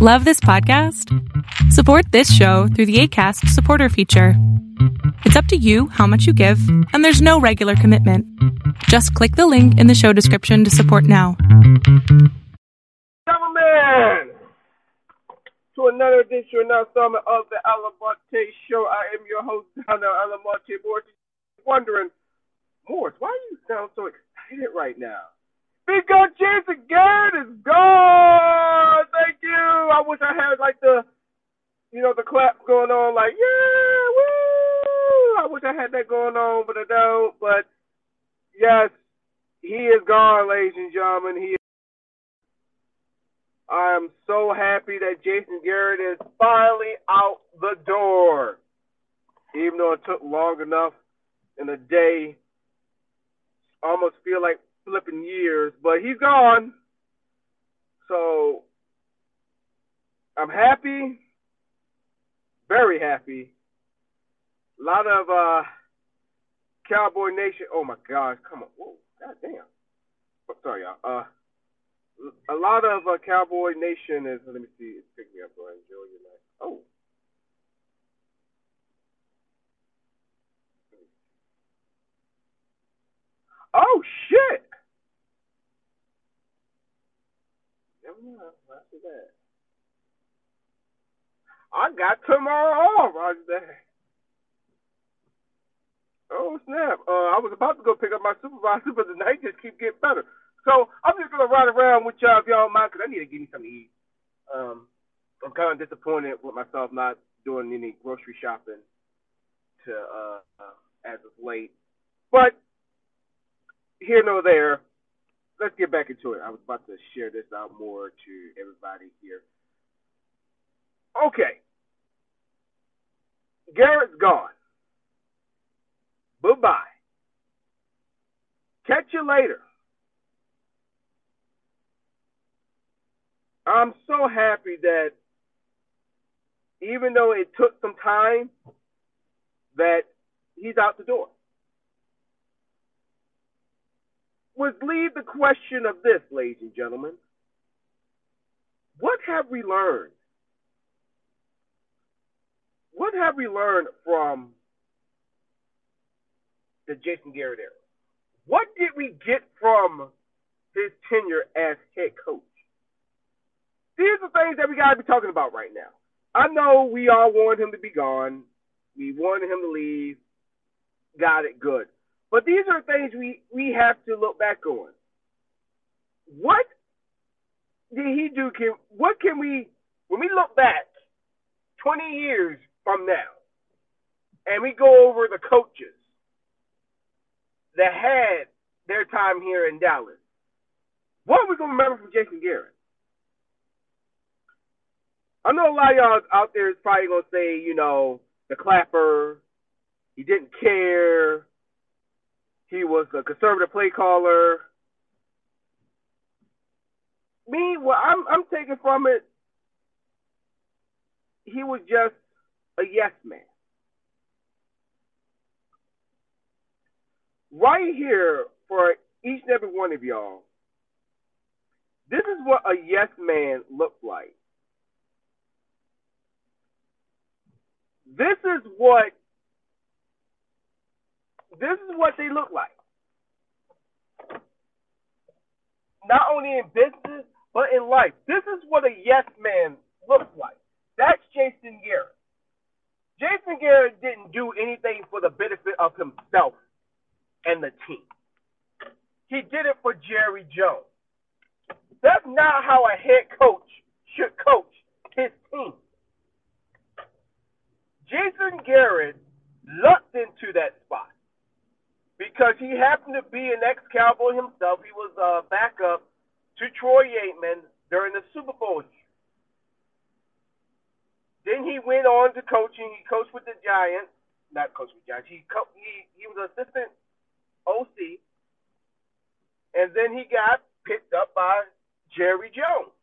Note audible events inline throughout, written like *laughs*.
Love this podcast? Support this show through the ACAST supporter feature. It's up to you how much you give, and there's no regular commitment. Just click the link in the show description to support now. Gentlemen, to another edition, another installment of the Almonte Show. I am your host, Donnell Almonte Morris. Wondering, Morris, why do you sound so excited right now? Because Jason Garrett is gone. Thank you. I wish I had like the, you know, the clap going on, like yeah, woo. I wish I had that going on, but I don't. But yes, he is gone, ladies and gentlemen. He. Is... I am so happy that Jason Garrett is finally out the door. Even though it took long enough in a day, almost feel like flipping years, but he's gone. So I'm happy, very happy. A lot of uh, Cowboy Nation. Oh my God, come on! Whoa, god damn. Oh, sorry, y'all. Uh, a lot of uh, Cowboy Nation is. Let me see. It's picking me up. Ahead, enjoy your night. Oh. Oh shit! That. I got tomorrow off that. Oh snap! Uh, I was about to go pick up my supervisor, but the night just keep getting better. So I'm just gonna ride around with y'all if y'all don't mind, cause I need to give me something to eat. Um, I'm kind of disappointed with myself not doing any grocery shopping to uh, uh as of late, but here nor there let's get back into it. I was about to share this out more to everybody here. Okay. Garrett's gone. Bye bye. Catch you later. I'm so happy that even though it took some time, that he's out the door. Would leave the question of this, ladies and gentlemen. What have we learned? What have we learned from the Jason Garrett era? What did we get from his tenure as head coach? These are things that we got to be talking about right now. I know we all wanted him to be gone. We wanted him to leave. Got it good. But these are things we, we have to look back on. What did he do? Can what can we when we look back twenty years from now and we go over the coaches that had their time here in Dallas, what are we gonna remember from Jason Garrett? I know a lot of y'all out there is probably gonna say, you know, the clapper, he didn't care, he was a conservative play caller. Me, what I'm I'm taking from it, he was just a yes man. Right here for each and every one of y'all, this is what a yes man looks like. This is what this is what they look like. Not only in business, but in life. This is what a yes man looks like. That's Jason Garrett. Jason Garrett didn't do anything for the benefit of himself and the team. He did it for Jerry Jones. That's not how a head coach should coach his team. Jason Garrett lucked into that spot because he happened to be an ex-Cowboy himself. He was a backup to Troy Aikman during the Super Bowl year. Then he went on to coaching. He coached with the Giants, not coached with the Giants. He co- he he was assistant OC, and then he got picked up by Jerry Jones.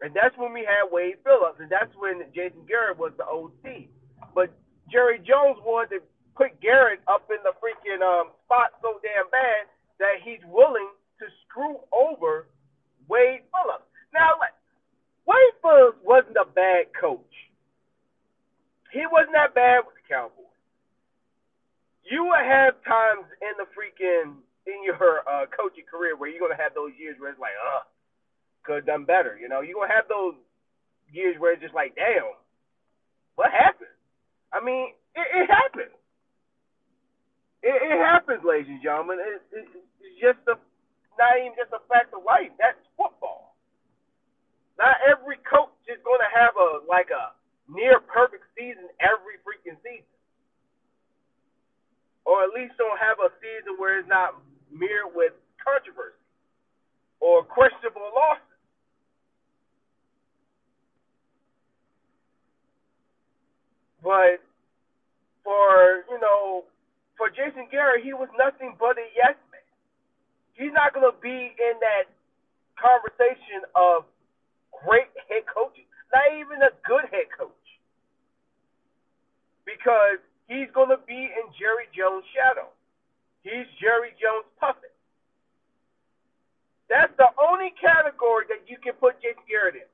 And that's when we had Wade Phillips, and that's when Jason Garrett was the OC. But Jerry Jones wanted to put Garrett up in the freaking um, spot so damn bad that he's willing to screw over Wade Phillips. Now, Wade Phillips wasn't a bad coach. He wasn't that bad with the Cowboys. You will have times in the freaking in your uh, coaching career where you're gonna have those years where it's like, uh, could have done better. You know, you're gonna have those years where it's just like, damn, what happened? I mean, it, it happens. It, it happens, ladies and gentlemen. It, it, it's just a not even just a fact of life. That's football. Not every coach is going to have a like a near perfect season every freaking season, or at least don't have a season where it's not mirrored with controversy or questionable losses. But for you know, for Jason Garrett, he was nothing but a yes man. He's not going to be in that conversation of great head coaches, not even a good head coach, because he's going to be in Jerry Jones' shadow. He's Jerry Jones' puppet. That's the only category that you can put Jason Garrett in.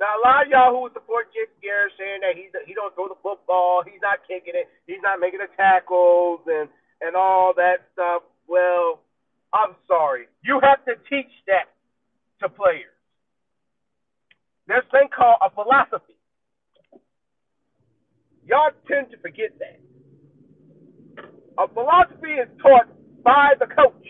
Now a lot of y'all who support Jason Garrett saying that he's he don't throw the football, he's not kicking it, he's not making the tackles and and all that stuff. Well, I'm sorry. You have to teach that to players. There's a thing called a philosophy. Y'all tend to forget that. A philosophy is taught by the coach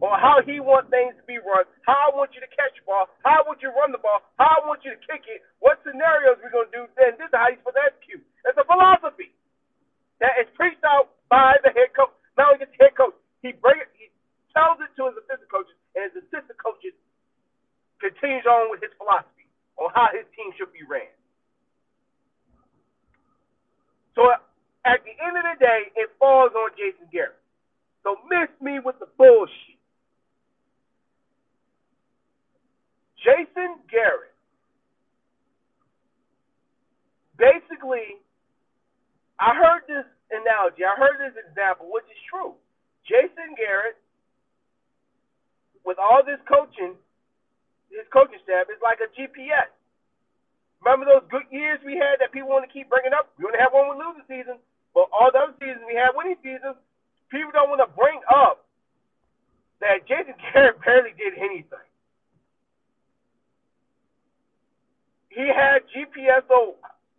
on how he wants things to be run, how I want you to catch the ball, how I want you to run the ball, how I want you to kick it, what scenarios we're going to do, then this is how you're supposed to execute. It's a philosophy that is preached out by the head coach. Not only just the head coach, he bring it, he tells it to his assistant coaches, and his assistant coaches continues on with his philosophy on how his team should be ran. So at the end of the day, it falls on Jason Garrett. So miss me with the bullshit. Jason Garrett basically, I heard this analogy, I heard this example, which is true. Jason Garrett, with all this coaching, his coaching staff is like a GPS. Remember those good years we had that people want to keep bringing up? We only have one with losing season, but all those seasons we had winning seasons people don't want to bring up that Jason *laughs* Garrett barely did anything. He had GPS on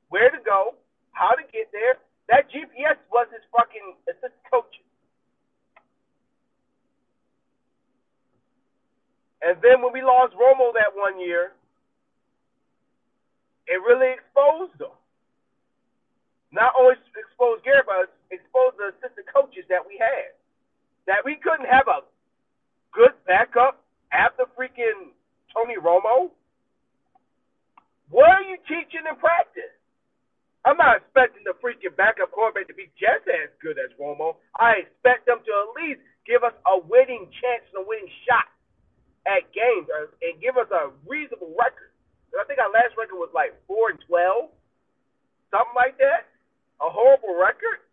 where to go, how to get there. That GPS was his fucking assistant coach. And then when we lost Romo that one year, it really exposed them. Not only exposed Garrett, but expose the assistant coaches that we had. That we couldn't have a good backup after freaking Tony Romo. What are you teaching in practice? I'm not expecting the freaking backup quarterback to be just as good as Romo. I expect them to at least give us a winning chance and a winning shot at games uh, and give us a reasonable record. I think our last record was like four and twelve, something like that. A horrible record.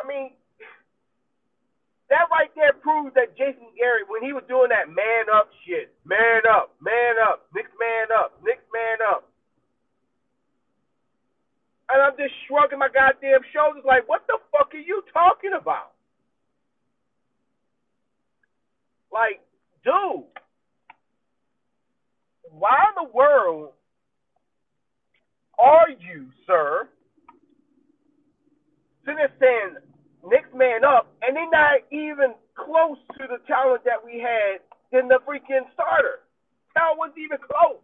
I mean, that right there proves that Jason Garrett, when he was doing that man up shit, man up, man up, next man up, next man up. And I'm just shrugging my goddamn shoulders like, what the fuck are you talking about? Like, dude, why in the world are you, sir, sitting there saying next man up, and they're not even close to the talent that we had in the freaking starter. Talent wasn't even close.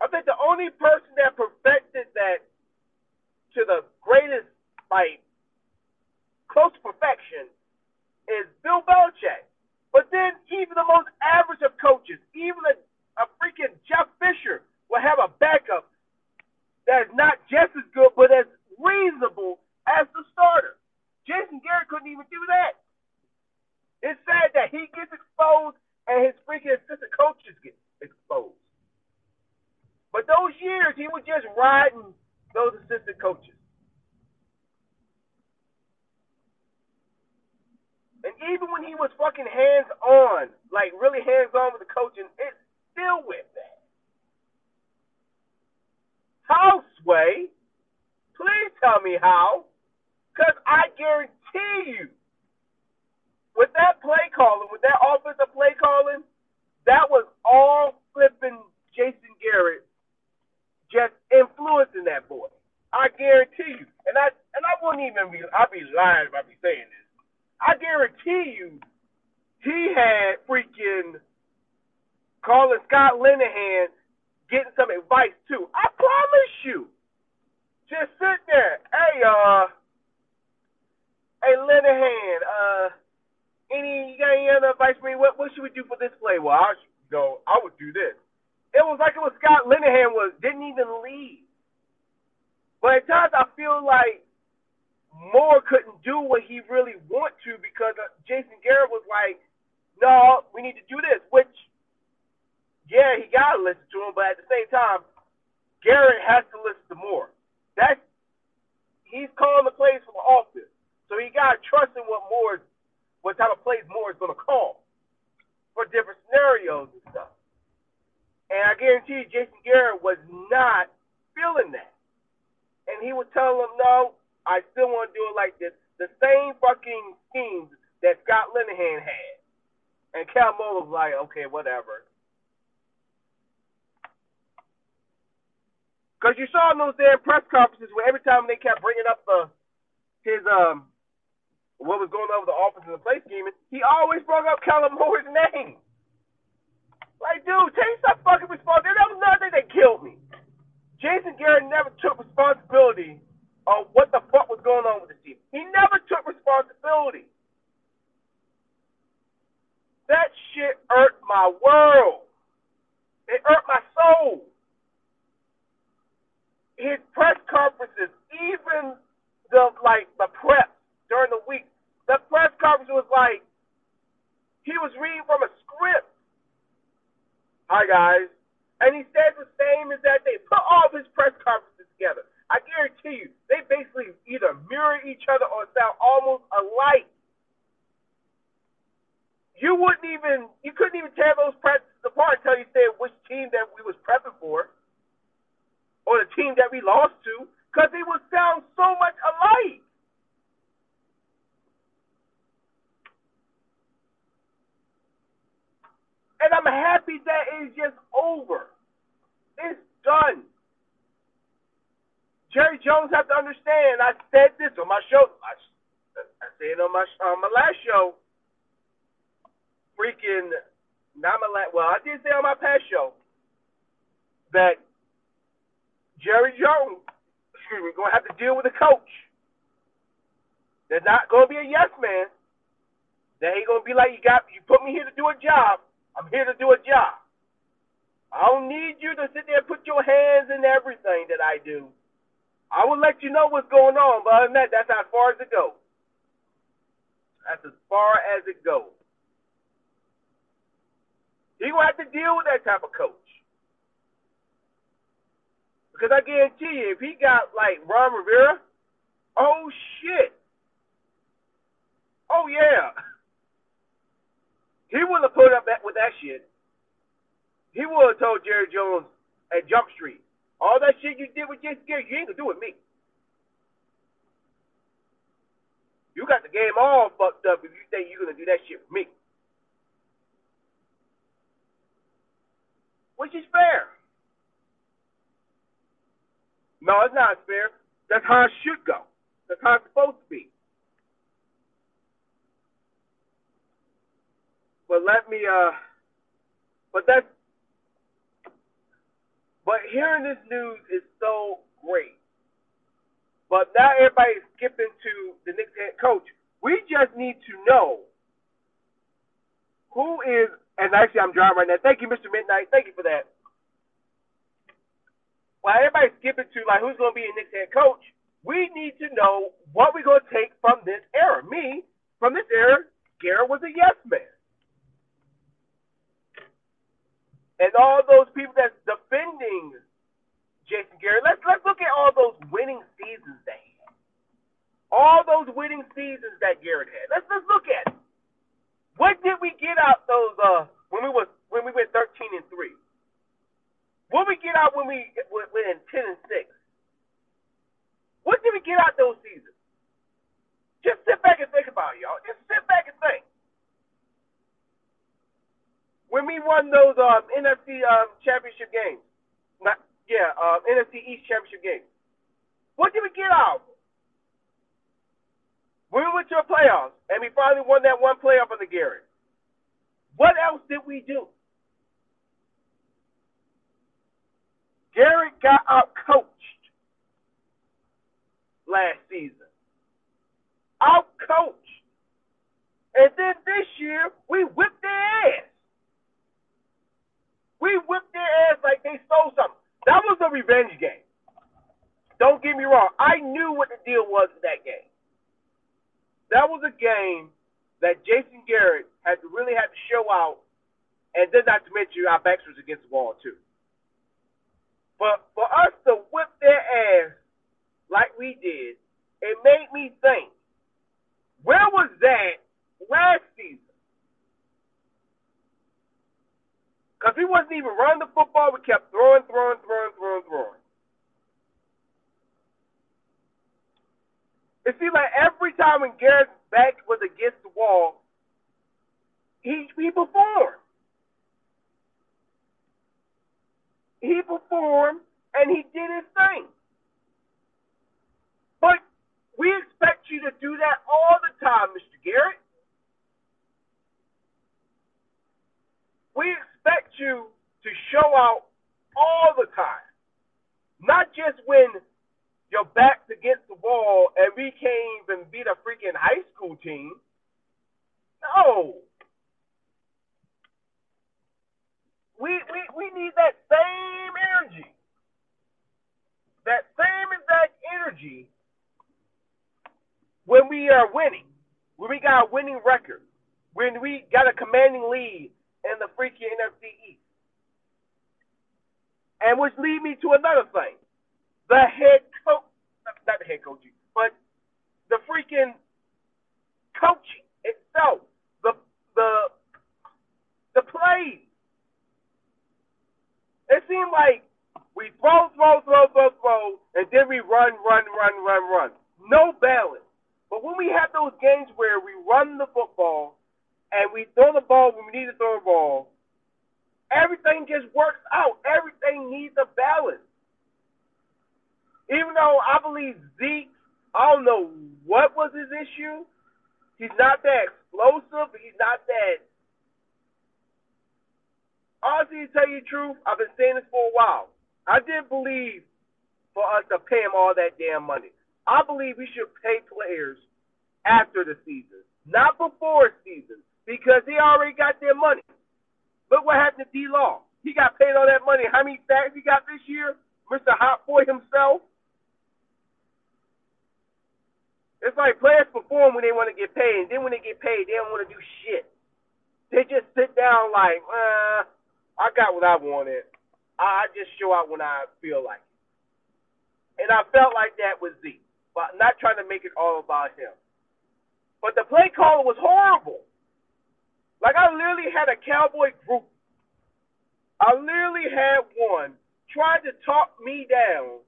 I think the only person that perfected that to the greatest, like, close perfection is Bill Belichick. But then even the most average of coaches, even a, a freaking Jeff Fisher, will have a backup that is not just as good, but as reasonable as the starter. Jason Garrett couldn't even do that. It's sad that he gets exposed and his freaking assistant coaches get exposed. But those years, he was just riding those assistant coaches. And even when he was fucking hands on like really hands on with the coaching, it still went bad. How, Sway? Please tell me how. Because I guarantee you, with that play calling, with that offensive play calling, that was all flipping Jason Garrett just influencing that boy. I guarantee you. And I and I wouldn't even be I'd be lying if I be saying this. I guarantee you he had freaking calling Scott Linehan getting some advice too. I promise you. Just sit there. Hey, uh Hey Linehan, uh any you got any other advice me? What what should we do for this play? Well, I should go I would do this. It was like it was Scott Linehan was didn't even leave. But at times I feel like Moore couldn't do what he really want to because uh, Jason Garrett was like, "No, we need to do this." Which, yeah, he gotta listen to him, but at the same time, Garrett has to listen to Moore. That's he's calling the plays for the offense, so he gotta trust in what Moore, what type of plays Moore is gonna call for different scenarios and stuff. And I guarantee you, Jason Garrett was not feeling that. And he would tell them, no, I still want to do it like this. The same fucking schemes that Scott Linehan had. And Cal Moore was like, okay, whatever. Because you saw in those damn press conferences where every time they kept bringing up the his um what was going on with the offense and the play scheming, he always brought up Kellen Moore's name. Like, dude, take some fucking responsibility. That was another thing that killed me. Jason Garrett never took responsibility on what the fuck was going on with the team. He never took responsibility. That shit hurt my world. It hurt my soul. His press conferences, even the like the prep during the week, the press conference was like he was reading from a script. Hi guys. And he said the same as that day. Put all of his press conferences together. I guarantee you, they basically either mirror each other or sound almost alike. You wouldn't even, you couldn't even tear those press apart until you said which team that we was prepping for, or the team that we lost to, because they would sound so much alike. And I'm happy that it's just over. It's done. Jerry Jones have to understand. I said this on my show. I, I said it on my on my last show. Freaking, not my last. Well, I did say on my past show that Jerry Jones, excuse me, gonna have to deal with a coach. They're not gonna be a yes man. They ain't gonna be like, you got, you put me here to do a job. I'm here to do a job. I don't need you to sit there and put your hands in everything that I do. I will let you know what's going on, but other than that, that's as far as it goes. That's as far as it goes. He will have to deal with that type of coach. Because I guarantee you, if he got like Ron Rivera, oh shit. Oh yeah. *laughs* He wouldn't have put up that with that shit. He would have told Jerry Jones at Jump Street, all that shit you did with Jason Garrett, you ain't gonna do with me. You got the game all fucked up if you think you're gonna do that shit with me. Which is fair. No, it's not fair. That's how it should go. That's how it's supposed to be. But let me uh but that's but hearing this news is so great. But now everybody's skipping to the next head coach. We just need to know who is and actually I'm driving right now. Thank you, Mr. Midnight. Thank you for that. While everybody's skipping to like who's gonna be a next head coach, we need to know what we're gonna take from this era. Me, from this era, Garrett was a yes man. and all those people that's defending Jason Garrett. Let's let's look at all those winning seasons they had. All those winning seasons that Garrett had. Let's let's look at it. What did we get out those uh when we was when we went thirteen and three? What we get out when we went in ten and six? What did we get out those seasons? Just sit back and think about it, y'all. Just sit back and think. When we won those um, NFC um, championship games, not yeah, uh, NFC East championship games, what did we get out? We went to a playoffs, and we finally won that one playoff the Garrett. What else did we do? Garrett got out coached last season. Out coached. And then this year, we whipped their ass. We whipped their ass like they stole something. That was a revenge game. Don't get me wrong. I knew what the deal was in that game. That was a game that Jason Garrett had to really have to show out, and then not to mention our backs was against the wall too. But for us to whip their ass like we did, it made me think, where was that last season? Because we wasn't even running the football. We kept throwing, throwing, throwing, throwing, throwing. It seemed like every time when Garrett's back was against the wall, he he performed. He performed and he did his thing. But we expect you to do that all the time, Mr. Garrett. We expect you to show out all the time. Not just when your back's against the wall and we can't even beat a freaking high school team. No. We, we, we need that same energy. That same exact energy when we are winning. When we got a winning record. When we got a commanding lead in the freaking NFC East. And which lead me to another thing. The head coach, not the head coaching, but the freaking coaching itself. The the the plays it seemed like we throw, throw, throw, throw, throw, and then we run, run, run, run, run. No balance. But when we have those games where we run the football and we throw the ball when we need to throw the ball, everything just works out. Everything needs a balance. Even though I believe Zeke, I don't know what was his issue. He's not that explosive. He's not that honestly, to tell you the truth, I've been saying this for a while. I didn't believe for us to pay him all that damn money. I believe we should pay players after the season, not before season, because they already got their money. Look what happened to D Law. He got paid all that money. How many sacks he got this year? Mr. Hot Boy himself. It's like players perform when they want to get paid, and then when they get paid, they don't want to do shit. They just sit down like, uh, I got what I wanted. I just show out when I feel like it. And I felt like that with Zeke, but not trying to make it all about him. But the play caller was horrible. Like I literally had a cowboy group. I literally had one trying to talk me down.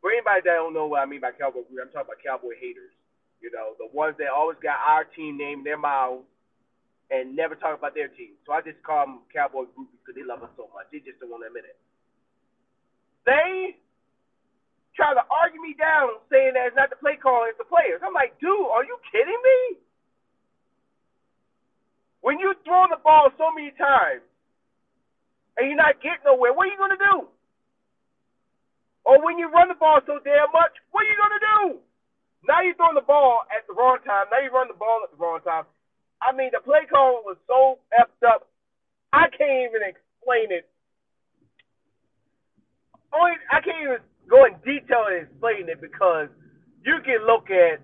For anybody that don't know what I mean by cowboy group, I'm talking about cowboy haters. You know, the ones that always got our team name in their mouths and never talk about their team. So I just call them Cowboy groupies because they love us so much. They just don't want to admit it. They try to argue me down saying that it's not the play call, it's the players. I'm like, dude, are you kidding me? When you throw the ball so many times and you're not getting nowhere, what are you going to do? Or when you run the ball so damn much, what are you going to do? Now you're throwing the ball at the wrong time. Now you run the ball at the wrong time. I mean, the play call was so effed up. I can't even explain it. Only I can't even go in detail and explain it because you can look at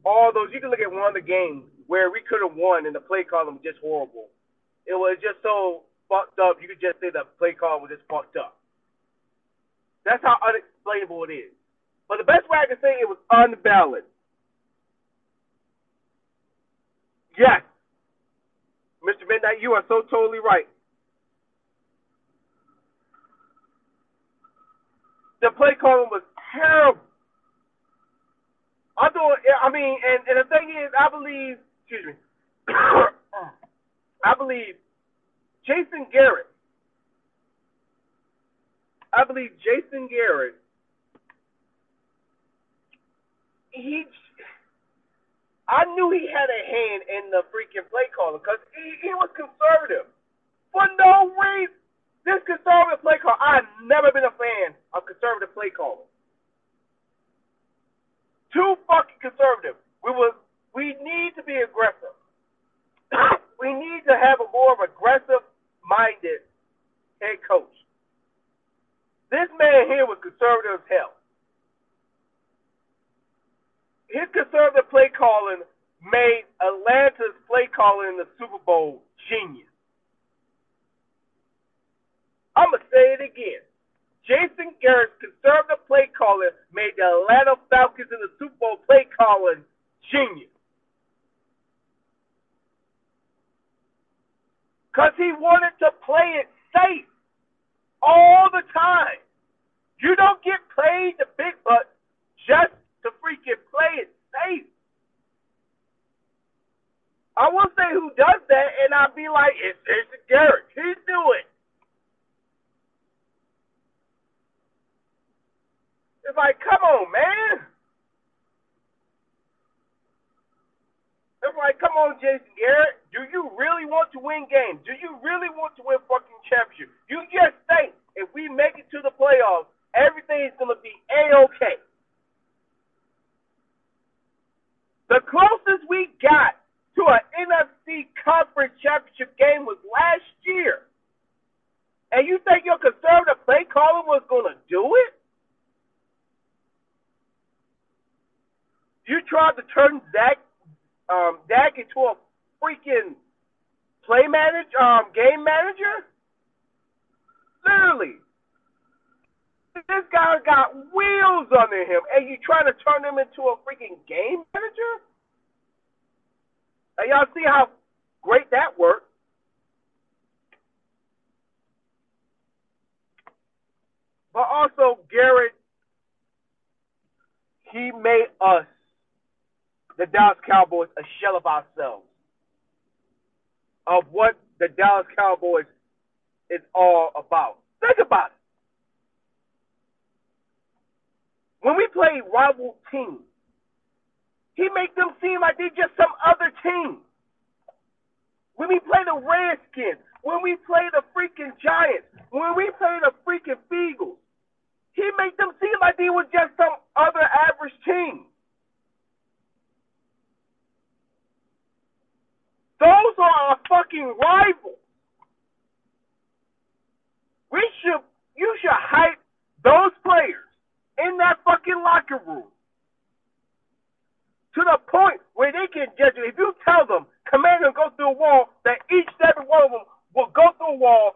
all those. You can look at one of the games where we could have won and the play call was just horrible. It was just so fucked up. You could just say the play call was just fucked up. That's how unexplainable it is. But the best way I can say it was unbalanced. Yes, Mr. Midnight, you are so totally right. the play calling was terrible. I thought, I mean, and, and the thing is, I believe, excuse me, *coughs* I believe Jason Garrett, I believe Jason Garrett, he, I knew he had a hand in the freaking play calling because he, he was conservative for no reason. This conservative play call, I've never been a fan of conservative play calling. Too fucking conservative. We will. We need to be aggressive. *coughs* we need to have a more of aggressive minded head coach. This man here was conservative as hell. His conservative play calling made Atlanta's play calling in the Super Bowl genius. I'm going to say it again. Jason Garrett's conservative play calling made the Atlanta Falcons in the Super Bowl play calling genius. Because he wanted to play it safe all the time. You don't get paid the big bucks just to freaking play it safe. I will say who does that, and I'll be like, it's Jason Garrett. He's doing It's like, come on, man. It's like, come on, Jason Garrett. Do you really want to win games? Do you really want to win fucking championship? You just think if we make it to the playoffs, everything is gonna be a-okay. The closest we got to an NFC conference championship game was last year. And you think your conservative play calling was gonna do it? You tried to turn Dak um, Dak into a freaking play manager, um, game manager. Literally, this guy got wheels under him, and you trying to turn him into a freaking game manager? Now y'all see how great that worked. But also, Garrett, he made us the Dallas Cowboys a shell of ourselves, of what the Dallas Cowboys is all about. Think about it. When we play rival teams, he makes them seem like they're just some other team. When we play the Redskins, when we play the freaking Giants, when we play the freaking Eagles, he makes them seem like they were just some other average team. Those are our fucking rivals. We should, you should hype those players in that fucking locker room to the point where they can judge you. If you tell them, command them go through a wall, that each and every one of them will go through a wall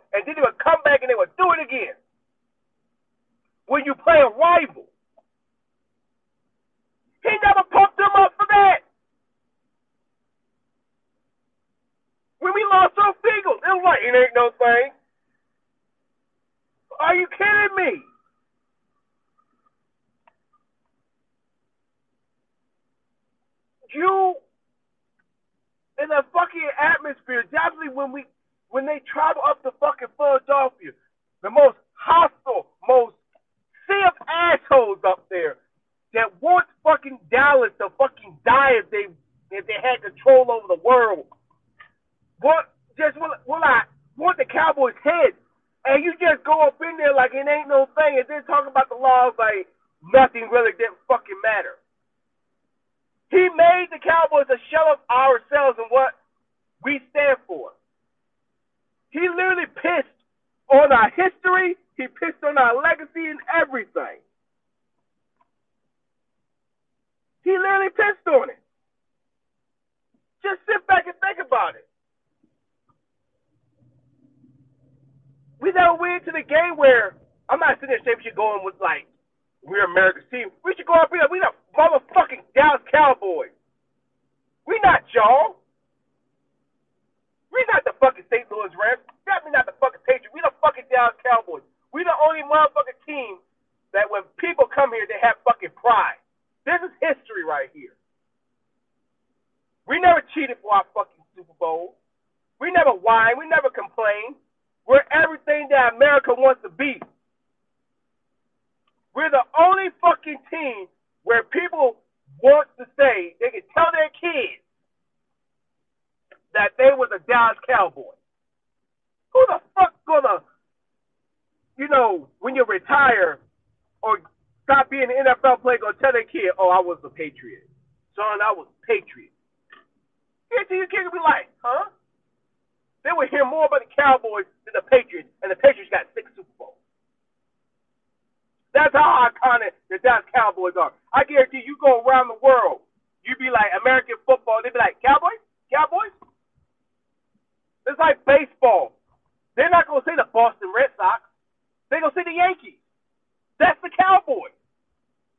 kid, "Oh, I was a Patriot, son. I was a Patriot." Get to your kid and be like, "Huh?" They would hear more about the Cowboys than the Patriots, and the Patriots got six Super Bowls. That's how iconic the Dallas Cowboys are. I guarantee you go around the world, you'd be like American football, they'd be like Cowboys, Cowboys. It's like baseball. They're not gonna say the Boston Red Sox. They're gonna say the Yankees. That's the Cowboys.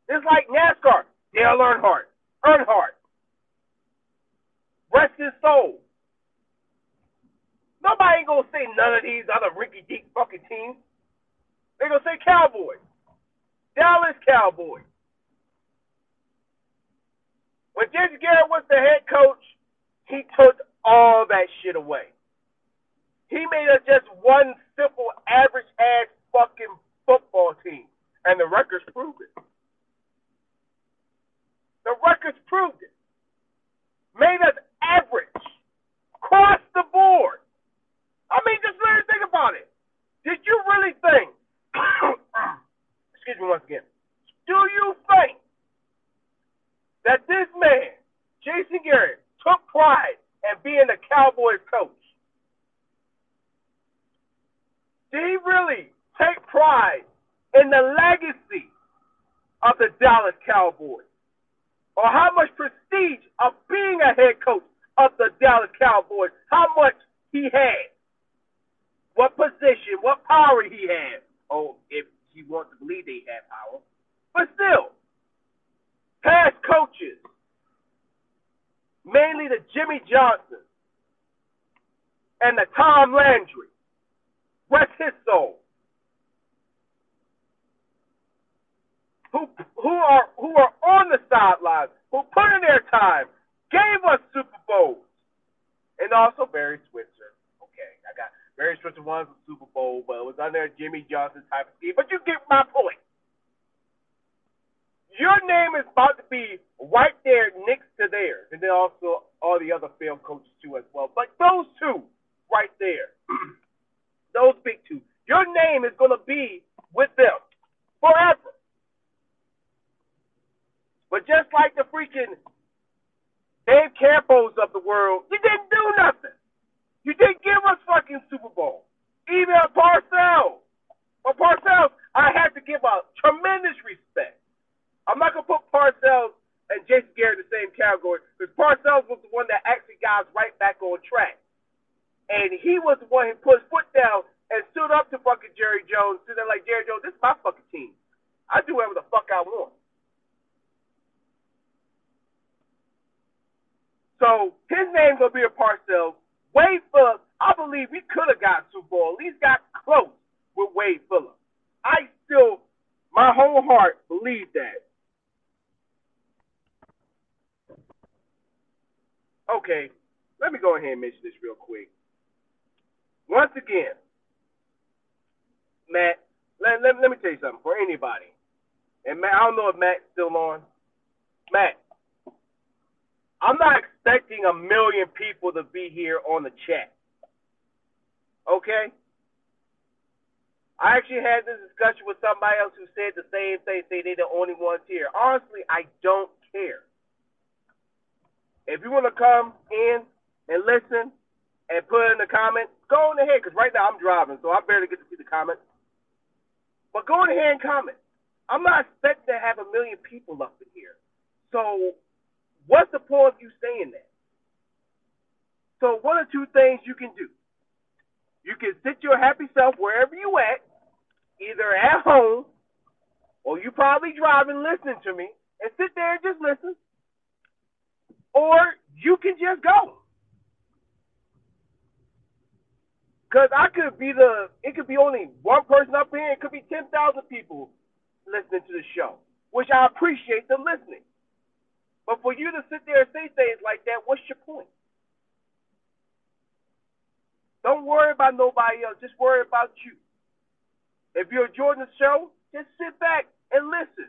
It's like NASCAR. Dale Earnhardt. Earnhardt. Rest his soul. Nobody ain't gonna say none of these other rinky dink fucking teams. They're gonna say Cowboys. Dallas Cowboys. When Jason Garrett was the head coach, he took all that shit away. He made us just one simple, average ass fucking football team. And the records prove it. The records proved it. Made us average. Across the board. I mean, just let think about it. Did you really think, *coughs* excuse me once again, do you think that this man, Jason Garrett, took pride in being a Cowboys coach? Did he really take pride in the legacy of the Dallas Cowboys? Or how much prestige of being a head coach of the Dallas Cowboys, how much he had? What position, what power he had? Oh, if he wants to believe they had power. But still, past coaches, mainly the Jimmy Johnson and the Tom Landry, rest his soul, who who are who are on the sidelines, who put in their time, gave us Super Bowls, and also Barry Switzer. Okay, I got Barry Switzer won the Super Bowl, but it was under Jimmy Johnson type of scheme. But you get my point. Your name is about to be right there next to theirs, and then also all the other failed coaches too as well. But those two right there, *clears throat* those big two, your name is going to be with them forever. But just like the freaking Dave Campos of the world, you didn't do nothing. You didn't give us fucking Super Bowl. Even Parcells. For Parcells, I had to give a tremendous respect. I'm not gonna put Parcells and Jason Garrett in the same category because Parcells was the one that actually got us right back on track. And he was the one who put his foot down and stood up to fucking Jerry Jones, stood there like Jerry Jones, this is my fucking team. I do whatever the fuck I want. So his name's gonna be a Parcells. Wade Phillips, I believe we could have got Super Bowl, at least got close with Wade Phillips. I still, my whole heart, believe that. Okay, let me go ahead and mention this real quick. Once again, Matt, let, let, let me tell you something for anybody. And Matt, I don't know if Matt's still on. Matt, I'm not expecting a million people to be here on the chat. Okay? I actually had this discussion with somebody else who said the same thing, say they're the only ones here. Honestly, I don't care. If you want to come in and listen and put in the comments, go on ahead, because right now I'm driving, so I barely get to see the comments. But go on ahead and comment. I'm not expecting to have a million people up in here. So what's the point of you saying that? So one or two things you can do. You can sit your happy self wherever you at, either at home or you probably driving listening to me, and sit there and just listen. Or you can just go. Cause I could be the, it could be only one person up here. It could be ten thousand people listening to the show, which I appreciate them listening. But for you to sit there and say things like that, what's your point? Don't worry about nobody else. Just worry about you. If you're enjoying the show, just sit back and listen.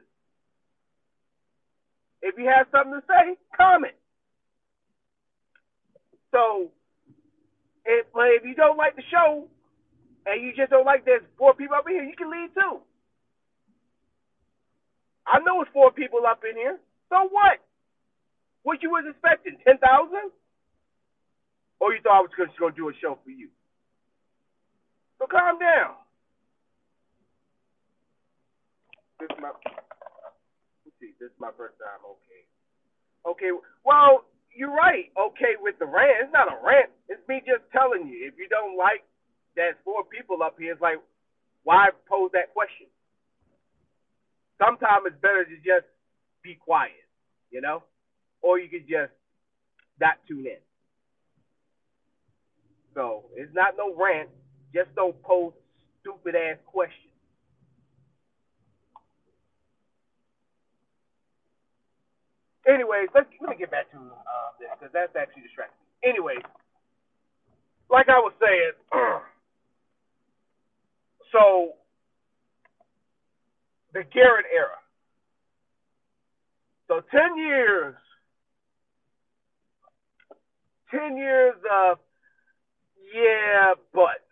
If you have something to say, comment. So, if if you don't like the show and you just don't like there's four people up in here, you can leave too. I know it's four people up in here. So what? What you was expecting? Ten thousand? Or you thought I was just gonna do a show for you? So calm down. This is my let's see, this is my first time, okay. Okay, well, you're right, okay with the rant. It's not a rant. It's me just telling you. If you don't like that four people up here, it's like why pose that question? Sometimes it's better to just be quiet, you know? Or you could just not tune in. So it's not no rant. Just don't pose stupid ass questions. Anyways, let's let me get back to uh, this because that's actually distracting. Anyways, like I was saying, *clears throat* so the Garrett era. So ten years, ten years of yeah, but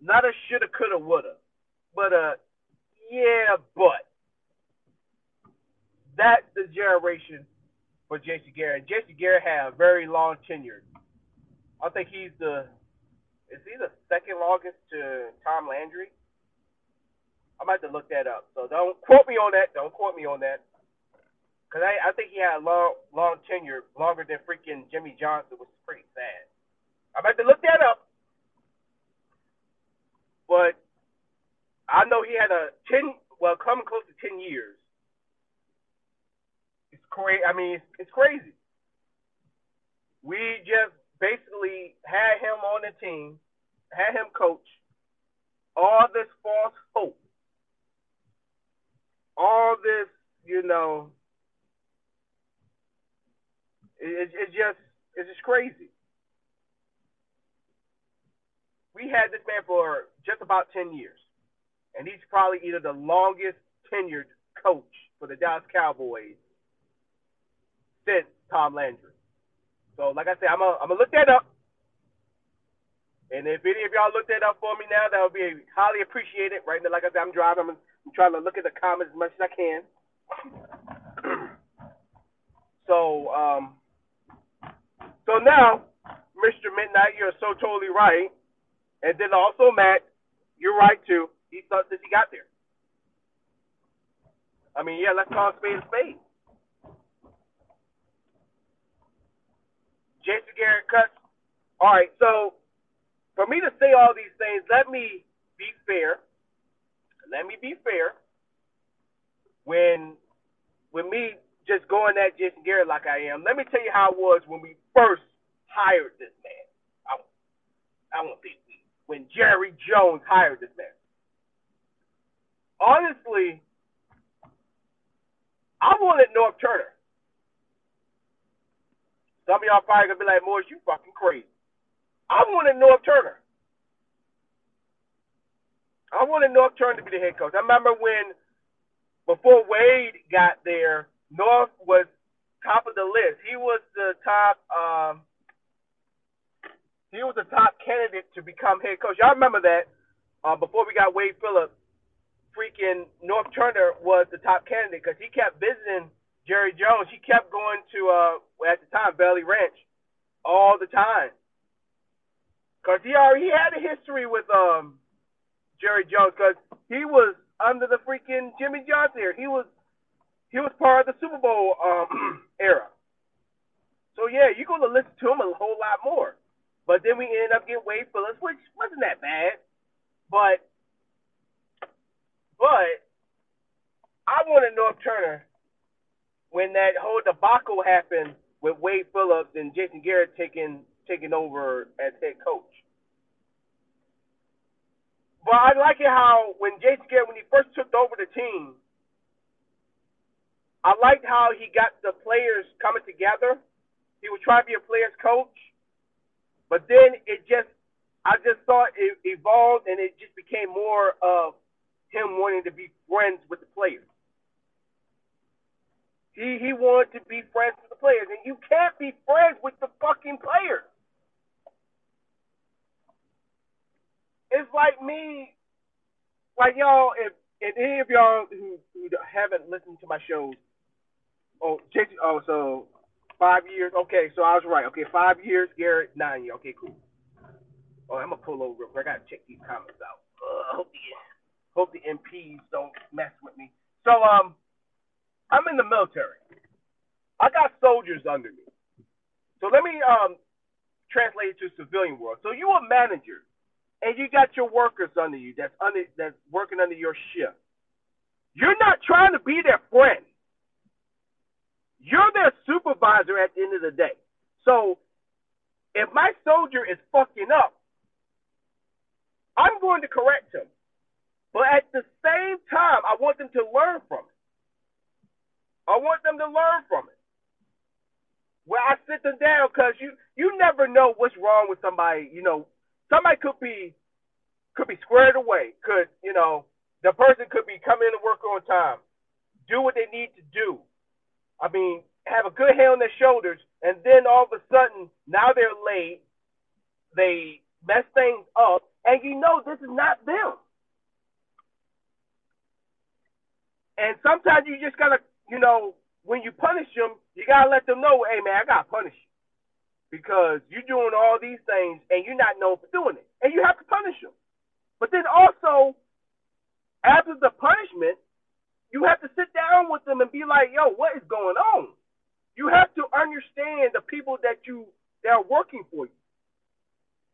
not a shoulda, coulda, woulda, but a yeah, but that's the generation for Jason Garrett. Jason Garrett had a very long tenure. I think he's the is he the second longest to Tom Landry? I might have to look that up. So don't quote me on that. Don't quote me on that. Cause I, I think he had a long long tenure, longer than freaking Jimmy Johnson, which is pretty sad. I'm about to look that up. But I know he had a ten well coming close to ten years. It's crazy I mean it's, it's crazy. We just basically had him on the team, had him coach, all this false hope, all this, you know, it, it just it's just crazy. We had this man for just about ten years, and he's probably either the longest tenured coach for the Dallas Cowboys since Tom Landry. So, like I said, I'm gonna I'm gonna look that up, and if any of y'all look that up for me now, that would be highly appreciated. Right now, like I said, I'm driving. I'm, I'm trying to look at the comments as much as I can. *clears throat* so, um, so now, Mr. Midnight, you're so totally right. And then also, Matt, you're right too. He thought that he got there. I mean, yeah, let's call a spade a spade. Jason Garrett cuts. All right, so for me to say all these things, let me be fair. Let me be fair. When when me just going at Jason Garrett like I am, let me tell you how it was when we first hired this man. I, I won't say we. When Jerry Jones hired this man. Honestly, I wanted Norv Turner. Some of y'all probably gonna be like, Morris, you fucking crazy. I wanted Norv Turner. I wanted Norv Turner to be the head coach. I remember when, before Wade got there, Norv was top of the list. He was the top. Um, he was the top candidate to become head coach. Y'all remember that? Uh, before we got Wade Phillips, freaking Norv Turner was the top candidate because he kept visiting Jerry Jones. He kept going to uh, at the time Valley Ranch all the time because he already had a history with um Jerry Jones because he was under the freaking Jimmy Johnson. He was he was part of the Super Bowl um, *clears throat* era. So yeah, you're gonna listen to him a whole lot more. But then we ended up getting Wade Phillips, which wasn't that bad. But but I wanted Norv Turner when that whole debacle happened with Wade Phillips and Jason Garrett taking taking over as head coach. But I like it how when Jason Garrett when he first took over the team, I liked how he got the players coming together. He was trying to be a players coach, but then it just, I just saw it evolved and it just became more of him wanting to be friends with the players. He he wanted to be friends with the players, and you can't be friends with the fucking players. It's like me, like y'all. If if any of y'all who who haven't listened to my shows, oh, Jason, oh, so five years. Okay, so I was right. Okay, five years. Garrett, nine years. Okay, cool. Oh, I'm gonna pull over real quick. I gotta check these comments out. Uh, hope the hope the MPs don't mess with me. So um, I'm in the military. I got soldiers under me. So let me um translate it to civilian world. So you a manager, and you got your workers under you that's under that's working under your shift. You're not trying to be their friend. You're their supervisor at the end of the day. So if my soldier is fucking up, I'm going to correct him. But at the same time, I want them to learn from it. I want them to learn from it. Where I sit them down because you you never know what's wrong with somebody. You know, somebody could be could be squared away. Could you know the person could be coming to work on time, do what they need to do. I mean, have a good head on their shoulders, and then all of a sudden now they're late. They mess things up, and you know this is not them. And sometimes you just gotta, you know, when you punish them, you gotta let them know, hey man, I gotta punish you because you're doing all these things and you're not known for doing it, and you have to punish them. But then also, after the punishment, you have to sit down with them and be like, yo, what is going on? You have to understand the people that you that are working for you.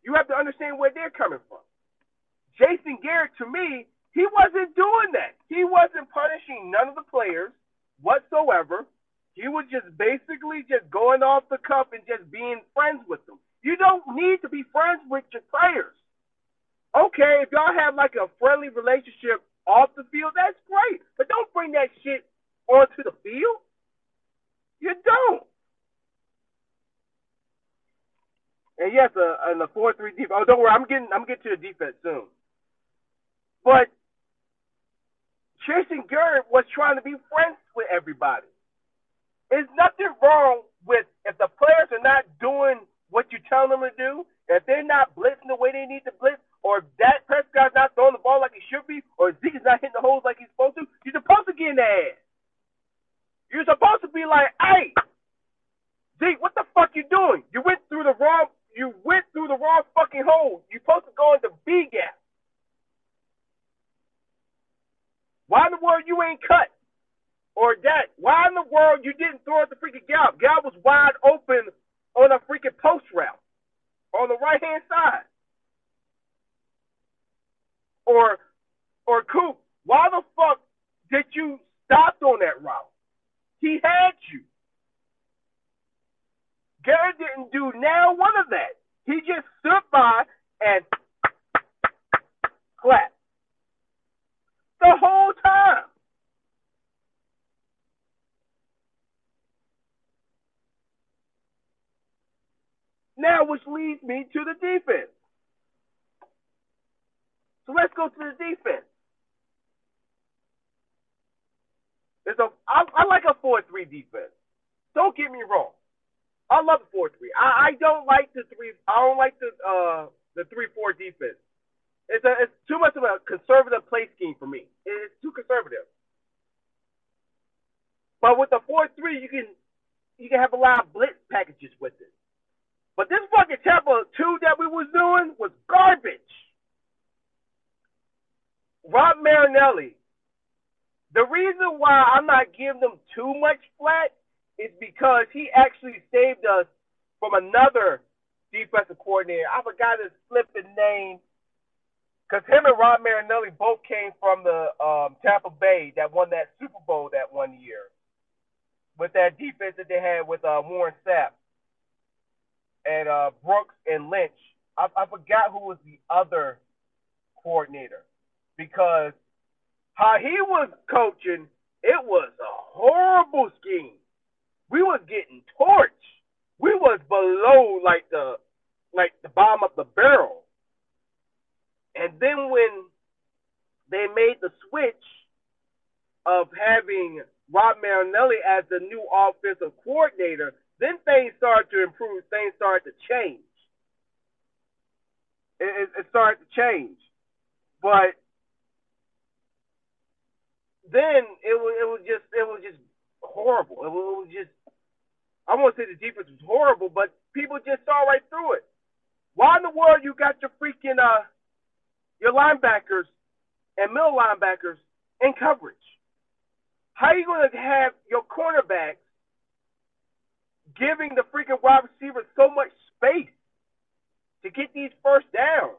You have to understand where they're coming from. Jason Garrett, to me, he wasn't doing that. He wasn't punishing none of the players whatsoever. He was just basically just going off the cuff and just being friends with them. You don't need to be friends with your players. Okay, if y'all have like a friendly relationship off the field, that's great. But don't bring that shit onto the field. You don't. And yes, uh, the four three defense. Oh, don't worry, I'm getting I'm getting to the defense soon. But Jason Garrett was trying to be friends with everybody. There's nothing wrong with if the players are not doing what you tell them to do, if they're not blitzing the way they need to blitz, or if Dak Prescott's not throwing the ball like he should be, or Zeke is not hitting the holes like he's supposed to, you're supposed to get in the ass. You're supposed to be like, hey, Zeke, what the fuck you doing? You went through the wrong you went through the wrong fucking hole. You're supposed to go into B gap. Why in the world you ain't cut? Or that? Why in the world you didn't throw it the freaking gap? Gap was wide open on a freaking post route on the right hand side. Or or Coop, why the fuck did you stop on that route? He had you. Garrett didn't do now one of that. He just stood by and clapped the whole time. Now, which leads me to the defense. So let's go to the defense. There's a, I, I like a 4 3 defense. Don't get me wrong. I love the 4 3. I, I don't like the 3 I don't like the uh, the 3 4 defense. It's a, it's too much of a conservative play scheme for me. It's too conservative. But with the four three, you can you can have a lot of blitz packages with it. But this fucking Tampa two that we was doing was garbage. Rod Marinelli. The reason why I'm not giving them too much flack is because he actually saved us from another defensive coordinator. I forgot his flipping name because him and Rob Marinelli both came from the um, Tampa Bay that won that Super Bowl that one year with that defense that they had with uh, Warren Sapp and uh, Brooks and Lynch. I, I forgot who was the other coordinator because how he was coaching, it was a horrible scheme. We was getting torched. We was below like the like the bottom of the barrel And then when they made the switch of having Rob Marinelli as the new offensive coordinator, then things started to improve. Things started to change. It, it, started to change, but then it was it was just it was just horrible. It was, it was just I won't say the defense was horrible, but people just saw right through it. Why in the world you got your freaking uh your linebackers and middle linebackers in coverage? How are you going to have your cornerbacks giving the freaking wide receivers so much space to get these first downs?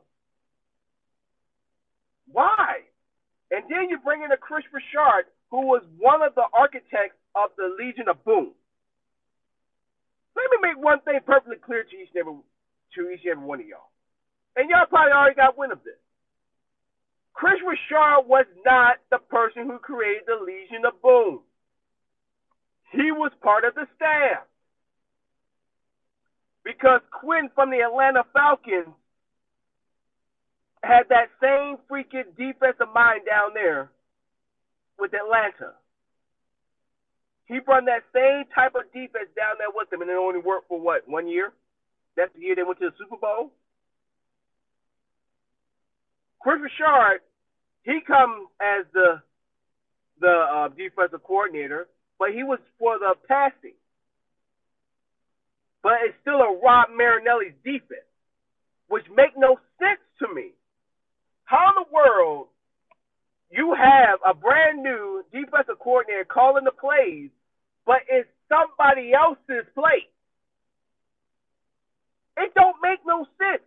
Why? And then you bring in a Kris Richard, who was one of the architects of the Legion of Boom. Let me make one thing perfectly clear to each and every, to each and every one of y'all. And y'all probably already got wind of this. Kris Richard was not the person who created the Legion of Boom. He was part of the staff. Because Quinn from the Atlanta Falcons had that same freaking defensive mind down there with Atlanta. He brought that same type of defense down there with them, and it only worked for what, one year? That's the year they went to the Super Bowl? Kris Richard he comes as the the uh, defensive coordinator, but he was for the passing. But it's still a Rob Marinelli's defense, which make no sense to me. How in the world you have a brand new defensive coordinator calling the plays, but it's somebody else's play? It don't make no sense.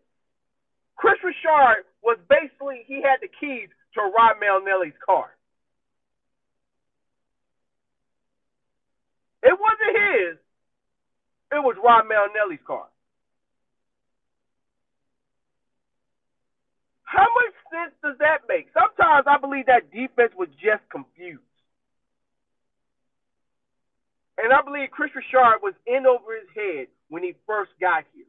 Kris Richard was basically he had the keys to Rob Marinelli's car. It wasn't his. It was Rob Marinelli's car. How much sense does that make? Sometimes I believe that defense was just confused. And I believe Kris Richard was in over his head when he first got here.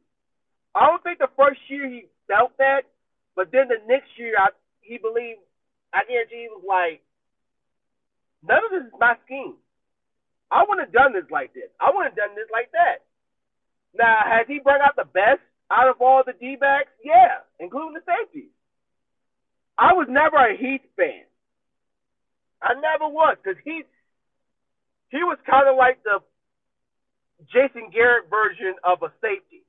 I don't think the first year he felt that, but then the next year I, he believed I guarantee he was like, none of this is my scheme. I wouldn't have done this like this. I wouldn't have done this like that. Now, has he brought out the best out of all the D backs? Yeah, including the safeties. I was never a Heath fan. I never was, because he he was kind of like the Jason Garrett version of a safety.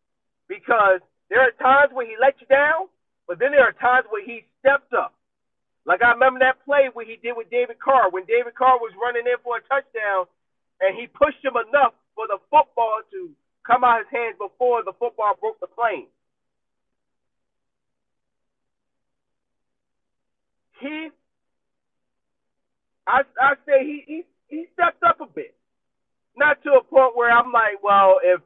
Because there are times where he let you down, but then there are times where he stepped up. Like I remember that play where he did with David Carr when David Carr was running in for a touchdown, and he pushed him enough for the football to come out his hands before the football broke the plane. He, I, I say he, he, he stepped up a bit, not to a point where I'm like, well, if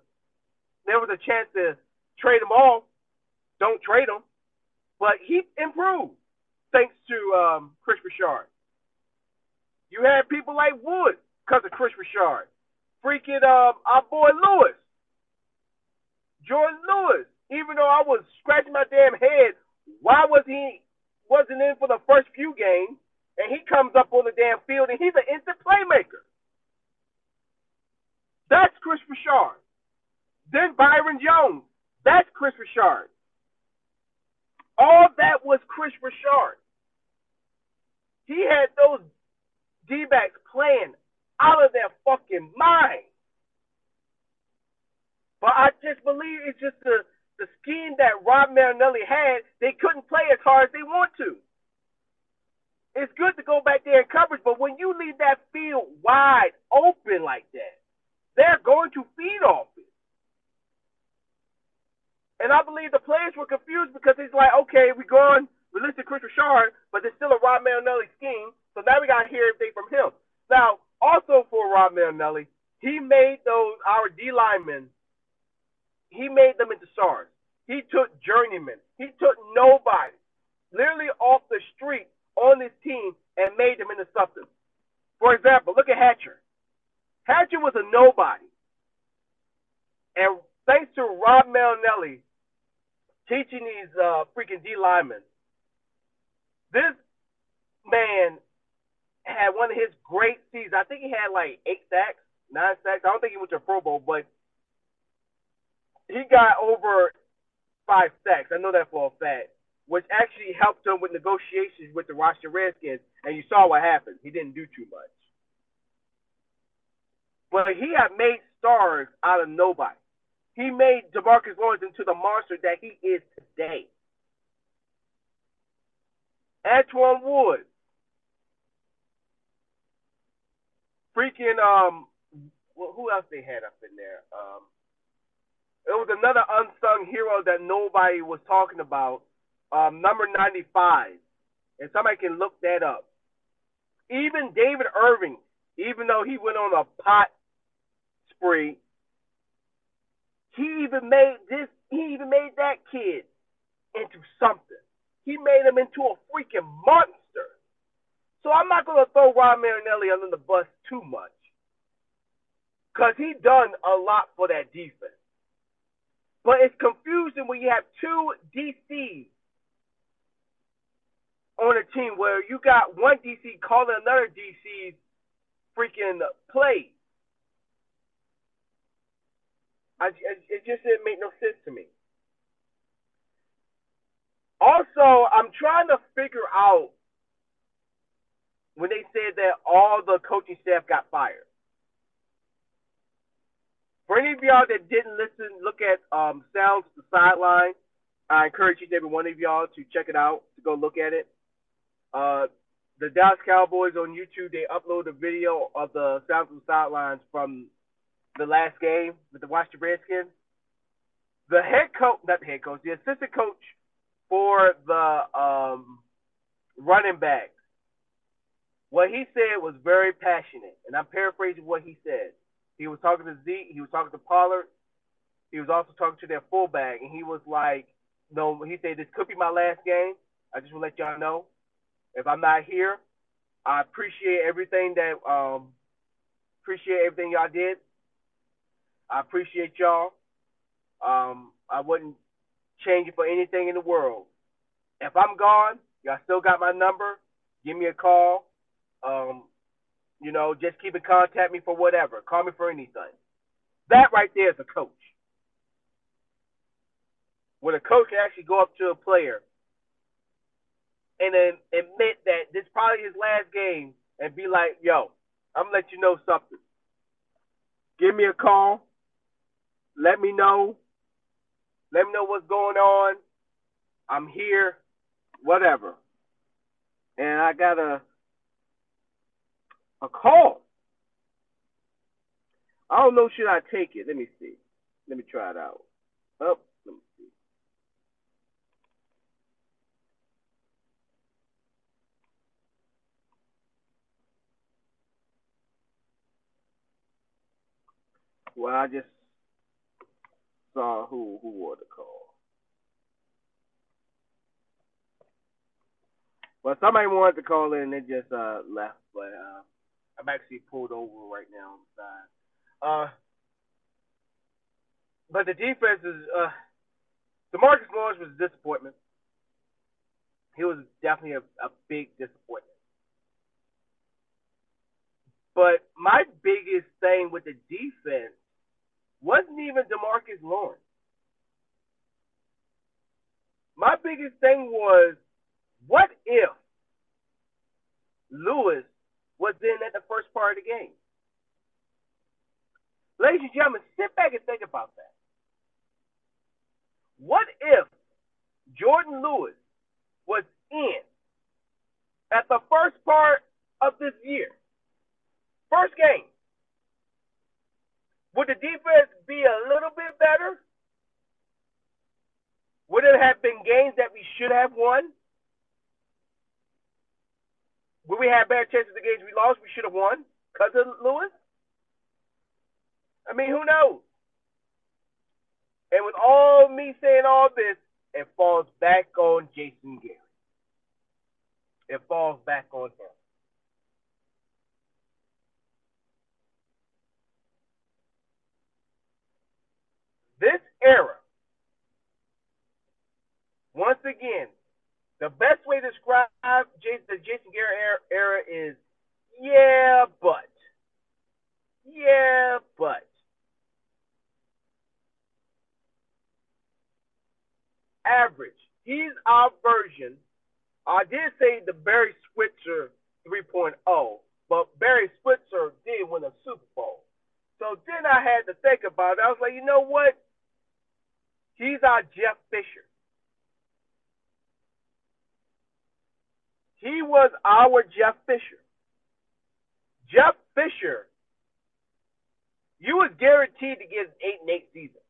there was a chance to trade him off, don't trade him. But he improved thanks to um, Kris Richard. You had people like Wood because of Kris Richard. Freaking um, our boy Lewis. Jourdan Lewis. Even though I was scratching my damn head, why was he wasn't in for the first few games? And he comes up on the damn field and he's an instant playmaker. That's Kris Richard. Then Byron Jones. That's Kris Richard. All that was Kris Richard. He had those D backs playing out of their fucking mind. But I just believe it's just the, the scheme that Rob Marinelli had. They couldn't play as hard as they want to. It's good to go back there and coverage, but when you leave that field wide open like that, they're going to feed off it. And I believe the players were confused because it's like, okay, we're going, we listen to Kris Richard, but there's still a Rob Marinelli scheme. So now we got to hear everything from him. Now, also for Rob Marinelli, he made those, our D linemen, he made them into stars. He took journeymen. He took nobody, literally off the street on this team and made them into something. For example, look at Hatcher. Hatcher was a nobody. And thanks to Rob Marinelli, teaching these uh, freaking D linemen This man had one of his great seasons. I think he had like eight sacks, nine sacks. I don't think he went to Pro Bowl, but he got over five sacks. I know that for a fact, which actually helped him with negotiations with the Washington Redskins. And you saw what happened. He didn't do too much. But he had made stars out of nobody. He made Demarcus Lawrence into the monster that he is today. Antwaun Woods. Freaking um who else they had up in there? Um it was another unsung hero that nobody was talking about. Um, number 95. And somebody can look that up. Even David Irving, even though he went on a pot spree, he even made this, he even made that kid into something. He made him into a freaking monster. So I'm not going to throw Rod Marinelli under the bus too much. Because he done a lot for that defense. But it's confusing when you have two DCs on a team where you got one DC calling another DC's freaking play. I, it just didn't make no sense to me. Also, I'm trying to figure out when they said that all the coaching staff got fired. For any of y'all that didn't listen, look at um, Sounds the Sideline. I encourage each and every one of y'all to check it out, to go look at it. Uh, the Dallas Cowboys on YouTube, they upload a video of the Sounds of the Sidelines from the last game with the Washington Redskins. The head coach, not the head coach, the assistant coach for the um, running backs, what he said was very passionate, and I'm paraphrasing what he said. He was talking to Zeke. He was talking to Pollard. He was also talking to their fullback, and he was like, "No," he said, "This could be my last game. I just want to let y'all know, if I'm not here, I appreciate everything that um appreciate everything y'all did. I appreciate y'all. Um, I wouldn't change it for anything in the world. If I'm gone, y'all still got my number. Give me a call. Um, you know, just keep in contact me for whatever. Call me for anything. That right there is a coach. When a coach can actually go up to a player and then admit that this is probably his last game and be like, yo, I'm gonna let you know something. Give me a call. Let me know. Let me know what's going on. I'm here. Whatever. And I gotta a call. I don't know. Should I take it? Let me see. Let me try it out. Oh, let me see. Well, I just saw who who wore the call. Well, somebody wanted to call in and they just uh, left, but uh, I'm actually pulled over right now side. Uh, but the defense is uh, Demarcus Lawrence was a disappointment. He was definitely a, a big disappointment. But my biggest thing with the defense wasn't even Demarcus Lawrence. My biggest thing was, what if Lewis was in at the first part of the game. Ladies and gentlemen, sit back and think about that. What if Jourdan Lewis was in at the first part of this year? First game. Would the defense be a little bit better? Would it have been games that we should have won? Would we had better chances the games we lost? We should have won because of Lewis. I mean, who knows? And with all me saying all this, it falls back on Jason Garrett. It falls back on him. This era, once again, the best way to describe Jason, the Jason Garrett era, era is, yeah, but, yeah, but. Average. He's our version. I did say the Barry Switzer 3.0, but Barry Switzer did win a Super Bowl. So then I had to think about it. I was like, you know what? He's our Jeff Fisher. He was our Jeff Fisher. Jeff Fisher, you was guaranteed to get an eight and eight season,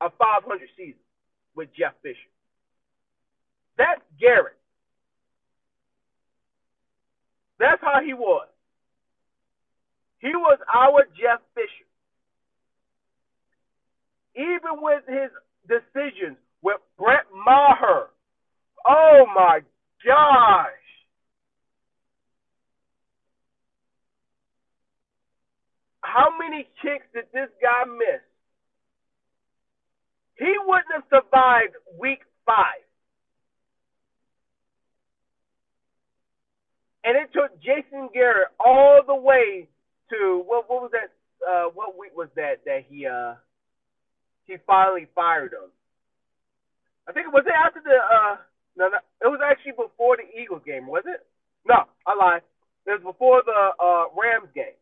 a 500 season with Jeff Fisher. That's Garrett. That's how he was. He was our Jeff Fisher. Even with his decisions with Brett Maher. Oh my gosh. How many kicks did this guy miss? He wouldn't have survived week five. And it took Jason Garrett all the way to what what was that uh what week was that that he uh he finally fired him. I think it was it after the uh no, no it was actually before the Eagles game, was it? No, I lied. It was before the uh Rams game.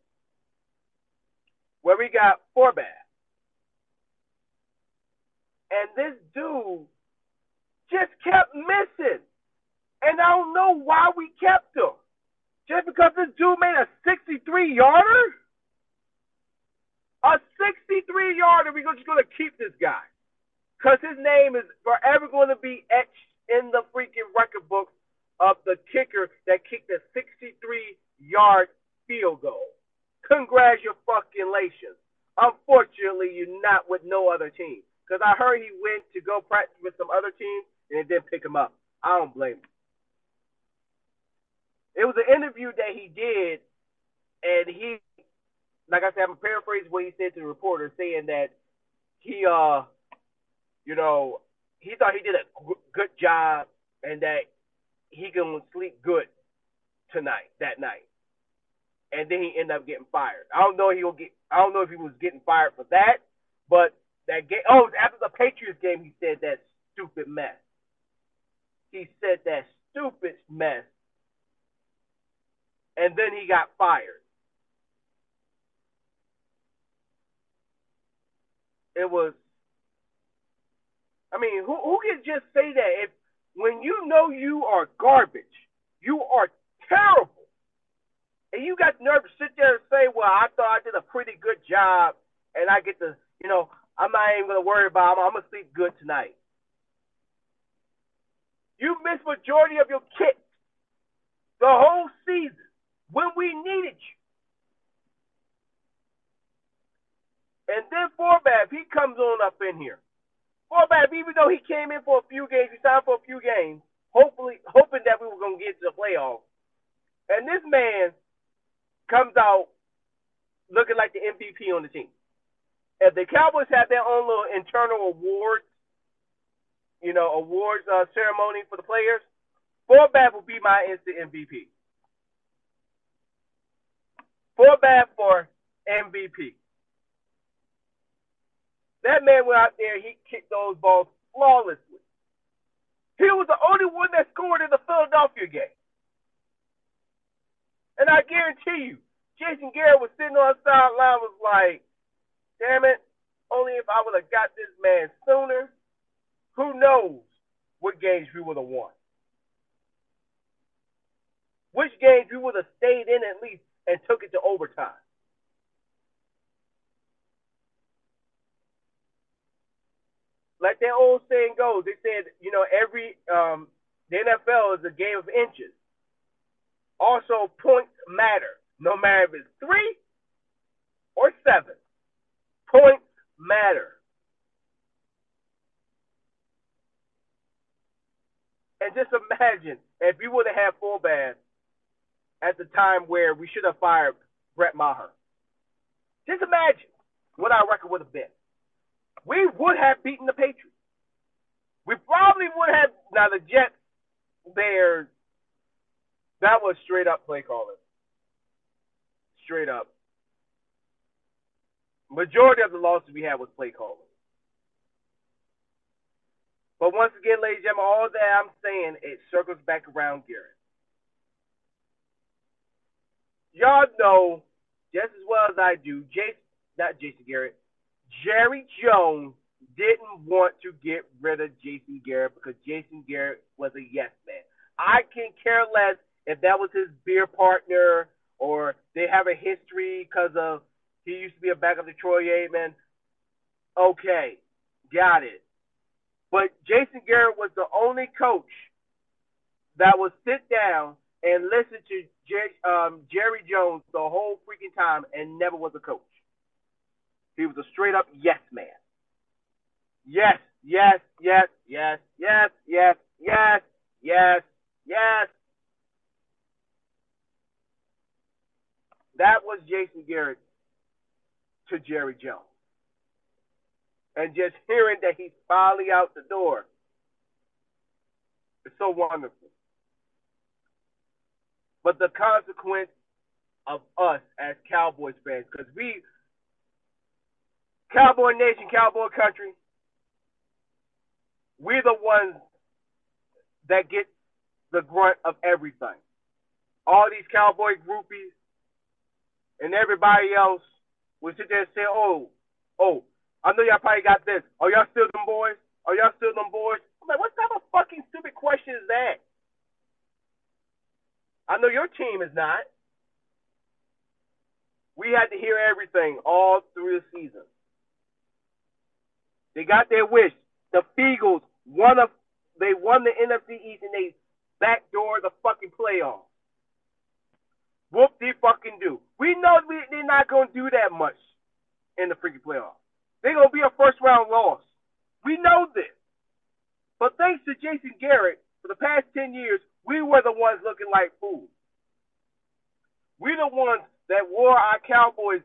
Where we got Forbath. And this dude just kept missing. And I don't know why we kept him. Just because this dude made a 63 yarder? A 63 yarder, we're just going to keep this guy. Because his name is forever going to be etched in the freaking record book of the kicker that kicked a 63 yard field goal. Congratulations. Unfortunately, you're not with no other team. Because I heard he went to go practice with some other teams and it didn't pick him up. I don't blame him. It was an interview that he did, and he, like I said, I'm paraphrasing what he said to the reporter, saying that he, uh, you know, he thought he did a good job and that he can sleep good tonight, that night. And then he ended up getting fired. I don't know he'll get. I don't know if he was getting fired for that, but that game. Oh, after the Patriots game, he said that stupid mess. He said that stupid mess and then he got fired. It was. I mean, who who can just say that if when you know you are garbage, you are terrible, and you got nerve to sit there and say, "Well, I thought I did a pretty good job, and I get to, you know, I'm not even gonna worry about. I'm, I'm gonna sleep good tonight." You missed majority of your kicks the whole season when we needed you. And then Forbath, he comes on up in here. Forbath, even though he came in for a few games, he signed for a few games, hopefully hoping that we were gonna get to the playoffs. And this man comes out looking like the MVP on the team. If the Cowboys have their own little internal awards, you know, awards uh, ceremony for the players, Forbath will be my instant MVP. Forbath for MVP. That man went out there, he kicked those balls flawlessly. He was the only one that scored in the Philadelphia game. And I guarantee you, Jason Garrett was sitting on the sideline was like, damn it, only if I would have got this man sooner, who knows what games we would have won. Which games we would have stayed in at least and took it to overtime. Like that old saying goes, they said, you know, every um, the NFL is a game of inches. Also, points matter, no matter if it's three or seven. Points matter. And just imagine if you would have had Forbath at the time where we should have fired Brett Maher. Just imagine what our record would have been. We would have beaten the Patriots. We probably would have. Now the Jets, Bears, that was straight up play calling. Straight up. Majority of the losses we had was play calling. But once again, ladies and gentlemen, all that I'm saying, it circles back around Garrett. Y'all know just as well as I do, Jason, not Jason Garrett, Jerry Jones didn't want to get rid of Jason Garrett because Jason Garrett was a yes man. I can care less if that was his beer partner or they have a history because of he used to be a backup to Troy Aikman. Okay, got it. But Jason Garrett was the only coach that would sit down and listen to Jer- um, Jerry Jones the whole freaking time and never was a coach. He was a straight up yes man. Yes, yes, yes, yes, yes, yes, yes, yes, yes. That was Jason Garrett to Jerry Jones. And just hearing that he's finally out the door is so wonderful. But the consequence of us as Cowboys fans, because we, Cowboy Nation, Cowboy Country, we're the ones that get the grunt of everything. All these cowboy groupies and everybody else will sit there and say, "Oh, oh, I know y'all probably got this. Are y'all still them boys? Are y'all still them boys?" I'm like, what type of fucking stupid question is that? I know your team is not. We had to hear everything all through the season. They got their wish. The Eagles won a, they won the NFC East and they backdoor the fucking playoffs. Whoop de fucking do. We know we, they're not gonna do that much in the freaking playoffs. They're gonna be a first round loss. We know this. But thanks to Jason Garrett, for the past ten years, we were the ones looking like fools. We're the ones that wore our Cowboys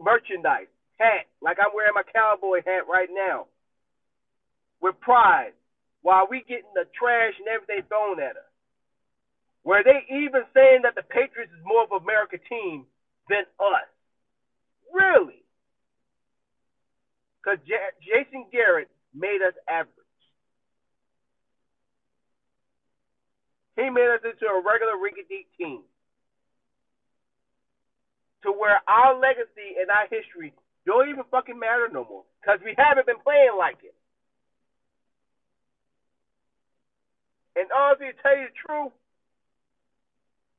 merchandise, hat, like I'm wearing my cowboy hat right now with pride while we getting the trash and everything thrown at us. Where they even saying that the Patriots is more of an American team than us. Really? Because J- Jason Garrett made us average. He made us into a regular rinky-dink team. To where our legacy and our history don't even fucking matter no more. Because we haven't been playing like it. And honestly, to tell you the truth,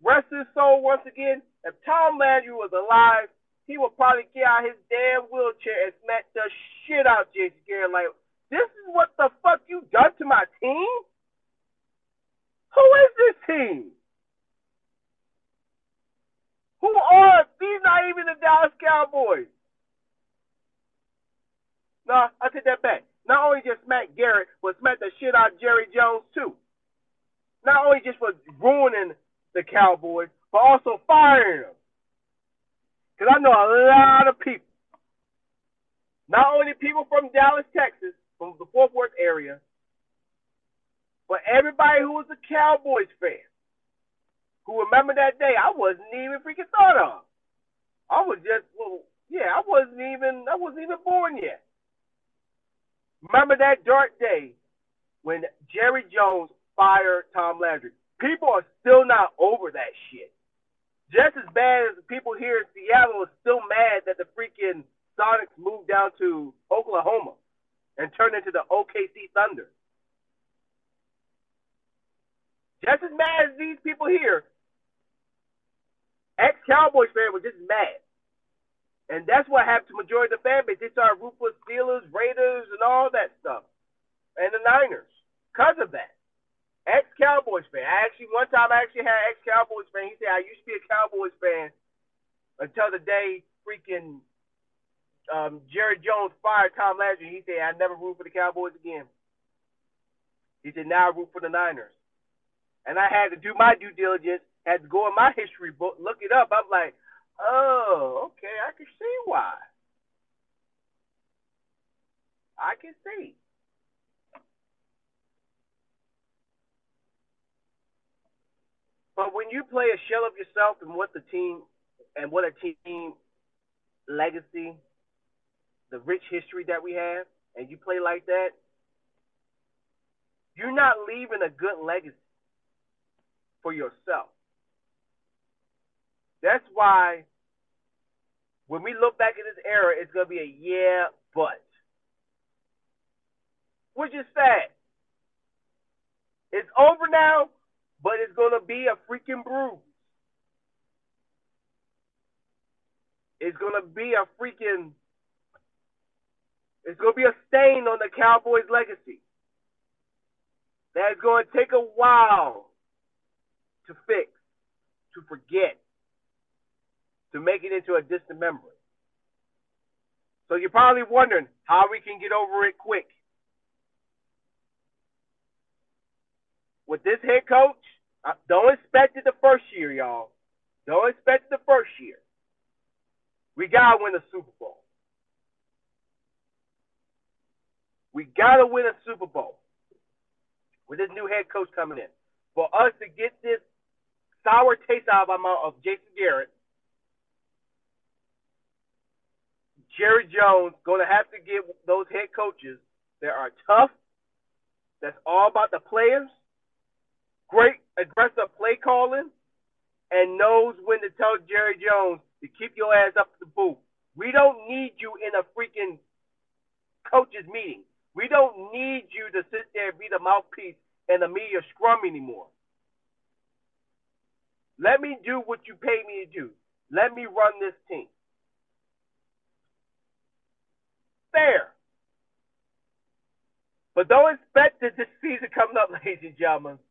rest his soul once again, if Tom Landry was alive, he would probably get out his damn wheelchair and smack the shit out Jason Garrett. Like, this is what the fuck you done to my team? Who is this team? Who are these? Not even the Dallas Cowboys. No, I take that back. Not only just smack Garrett, but smack the shit out of Jerry Jones too not only just for ruining the Cowboys, but also firing them. Because I know a lot of people, not only people from Dallas, Texas, from the Fort Worth area, but everybody who was a Cowboys fan, who remember that day, I wasn't even freaking thought of. I was just, well, yeah, I wasn't even, I wasn't even born yet. Remember that dark day when Jerry Jones fired Tom Landry. People are still not over that shit. Just as bad as the people here in Seattle are still mad that the freaking Sonics moved down to Oklahoma and turned into the OKC Thunder. Just as mad as these people here, ex Cowboys fans were just mad. And that's what happened to majority of the fan base. They started for Steelers, Raiders, and all that stuff. And the Niners. Because of that ex Cowboys fan. I actually one time I actually had ex Cowboys fan. He said I used to be a Cowboys fan until the day freaking um, Jerry Jones fired Tom Landry. He said I never root for the Cowboys again. He said now I root for the Niners. And I had to do my due diligence, had to go in my history book, look it up. I'm like, oh, okay, I can see why. I can see. But when you play a shell of yourself and what the team and what a team legacy, the rich history that we have, and you play like that, you're not leaving a good legacy for yourself. That's why when we look back at this era, it's going to be a yeah, but. Which is sad. It's over now, but it's going to be a freaking bruise. It's going to be a freaking. It's going to be a stain on the Cowboys' legacy. That's going to take a while to fix, to forget, to make it into a distant memory. So you're probably wondering how we can get over it quick. With this head coach, don't expect it the first year, y'all. Don't expect it the first year. We gotta win the Super Bowl. We gotta win a Super Bowl with this new head coach coming in. For us to get this sour taste out of our mouth of Jason Garrett, Jerry Jones going to have to get those head coaches that are tough, that's all about the players, great aggressive play calling, and knows when to tell Jerry Jones to keep your ass up the booth. We don't need you in a freaking coaches meeting. We don't need you to sit there and be the mouthpiece and the media scrum anymore. Let me do what you pay me to do. Let me run this team. Fair. But don't expect that this season coming up, *laughs* ladies and gentlemen.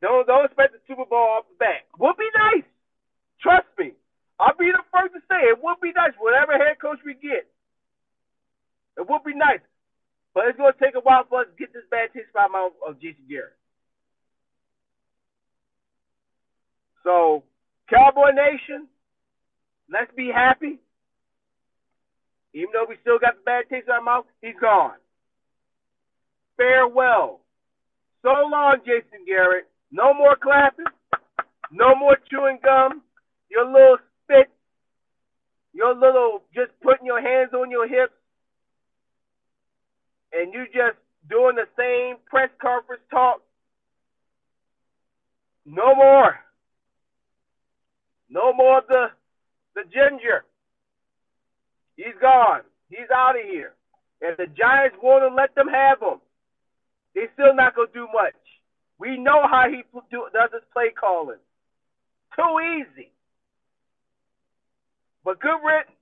Don't don't expect the Super Bowl off the bat. Would be nice. Trust me. I'll be the first to say it would be nice. Whatever head coach we get, it would be nice. But it's to take a while for us to get this bad taste out of Jason Garrett. So, Cowboy Nation, let's be happy. Even though we still got the bad taste in our mouth, he's gone. Farewell. So long, Jason Garrett. No more clapping. No more chewing gum. Your little spit. Your little just putting your hands on your hips. And you just doing the same press conference talk. No more. No more of the the ginger. He's gone. He's out of here. If the Giants want to let them have him, they still not gonna do much. We know how he do, does his play calling. Too easy. But good written.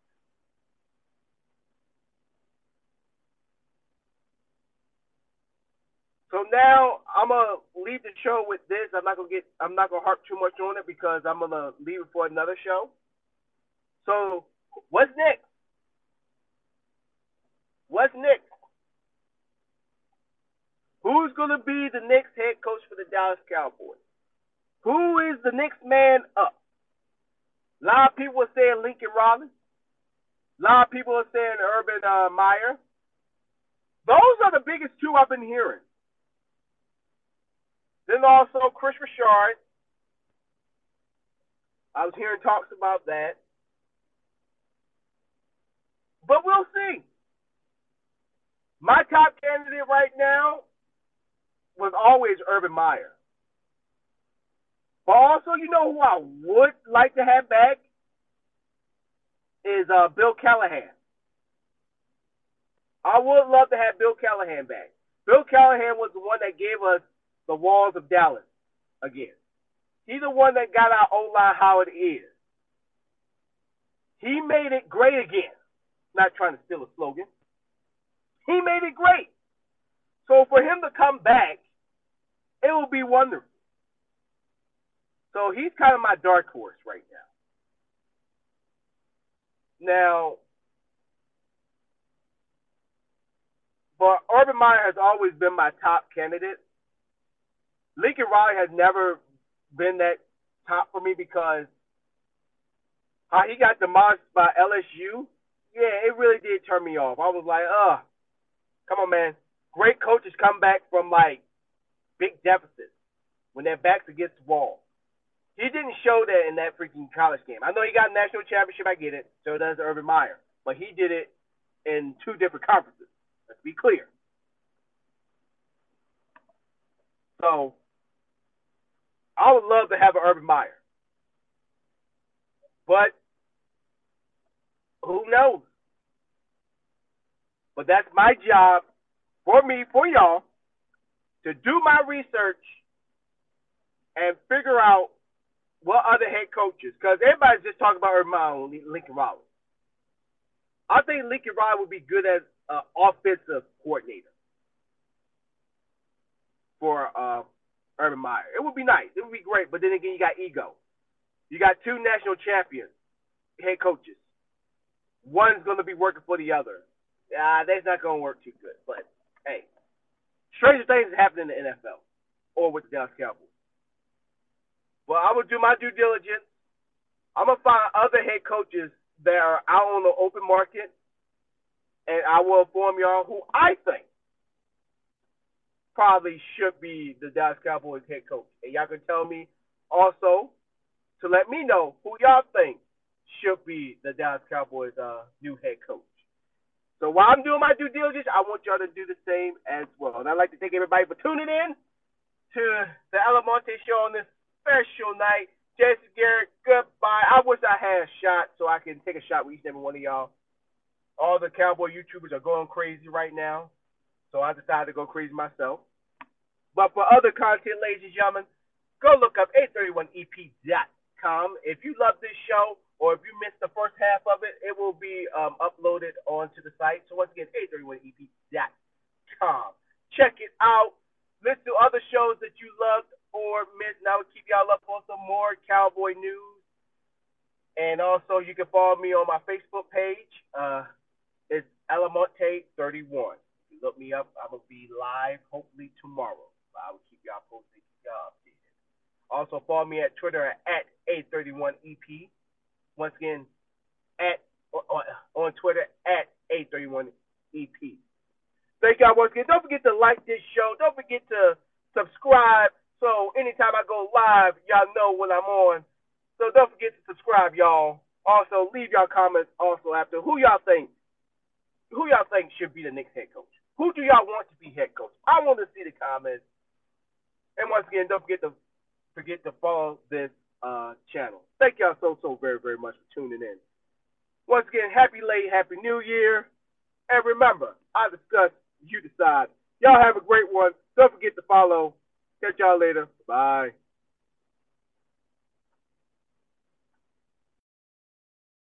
So now I'm gonna leave the show with this. I'm not gonna get. I'm not gonna harp too much on it because I'm gonna leave it for another show. So what's next? What's next? Who's gonna be the next head coach for the Dallas Cowboys? Who is the next man up? A lot of people are saying Lincoln Riley. A lot of people are saying Urban uh, Meyer. Those are the biggest two I've been hearing. Then also Kris Richard. I was hearing talks about that. But we'll see. My top candidate right now was always Urban Meyer. But also, you know who I would like to have back is uh, Bill Callahan. I would love to have Bill Callahan back. Bill Callahan was the one that gave us the walls of Dallas again. He's the one that got our O line how it is. He made it great again. Not trying to steal a slogan. He made it great. So for him to come back, it will be wonderful. So he's kind of my dark horse right now. Now, but Urban Meyer has always been my top candidate. Lincoln Riley has never been that top for me because how he got demolished by LSU, yeah, it really did turn me off. I was like, uh, come on, man. Great coaches come back from like big deficits when their backs against the wall. He didn't show that in that freaking college game. I know he got a national championship, I get it. So does Urban Meyer. But he did it in two different conferences. Let's be clear. So I would love to have an Urban Meyer. But who knows? But that's my job for me, for y'all, to do my research and figure out what other head coaches, because everybody's just talking about Urban Meyer and Lincoln Riley. I think Lincoln Riley would be good as an offensive coordinator for uh, Urban Meyer. It would be nice. It would be great. But then again, you got ego. You got two national champions, head coaches. One's going to be working for the other. Ah, that's not going to work too good. But hey, stranger things happen in the NFL or with the Dallas Cowboys. Well, I will do my due diligence. I'm gonna find other head coaches that are out on the open market, and I will inform y'all who I think probably should be the Dallas Cowboys head coach. And y'all can tell me also to let me know who y'all think should be the Dallas Cowboys uh, new head coach. So while I'm doing my due diligence, I want y'all to do the same as well. And I'd like to thank everybody for tuning in to the Almonte Show on this special night. Jason Garrett, goodbye. I wish I had a shot so I can take a shot with each and every one of y'all. All the cowboy YouTubers are going crazy right now, so I decided to go crazy myself. But for other content, ladies and gentlemen, go look up 831ep.com. If you love this show or if you missed the first half of it, it will be um, uploaded onto the site. So once again, 831ep.com. Check it out. Listen to other shows that you loved or missed. Now we keep y'all up on some more cowboy news. And also, you can follow me on my Facebook page. Uh, it's Almonte31. You look me up. I'm gonna be live hopefully tomorrow. I will keep y'all posted, y'all updated. Also, follow me at Twitter at A31EP. Once again, at on, on Twitter at A31EP. Thank y'all once again. Don't forget to like this show. Don't forget to subscribe so anytime I go live, y'all know when I'm on. So don't forget to subscribe, y'all. Also, leave y'all comments also after who y'all think who y'all think should be the next head coach. Who do y'all want to be head coach? I want to see the comments. And once again, don't forget to forget to follow this uh, channel. Thank y'all so so very very much for tuning in. Once again, happy late, happy New Year, and remember, I discuss, you decide. Y'all have a great one. Don't forget to follow Catch y'all later. Bye.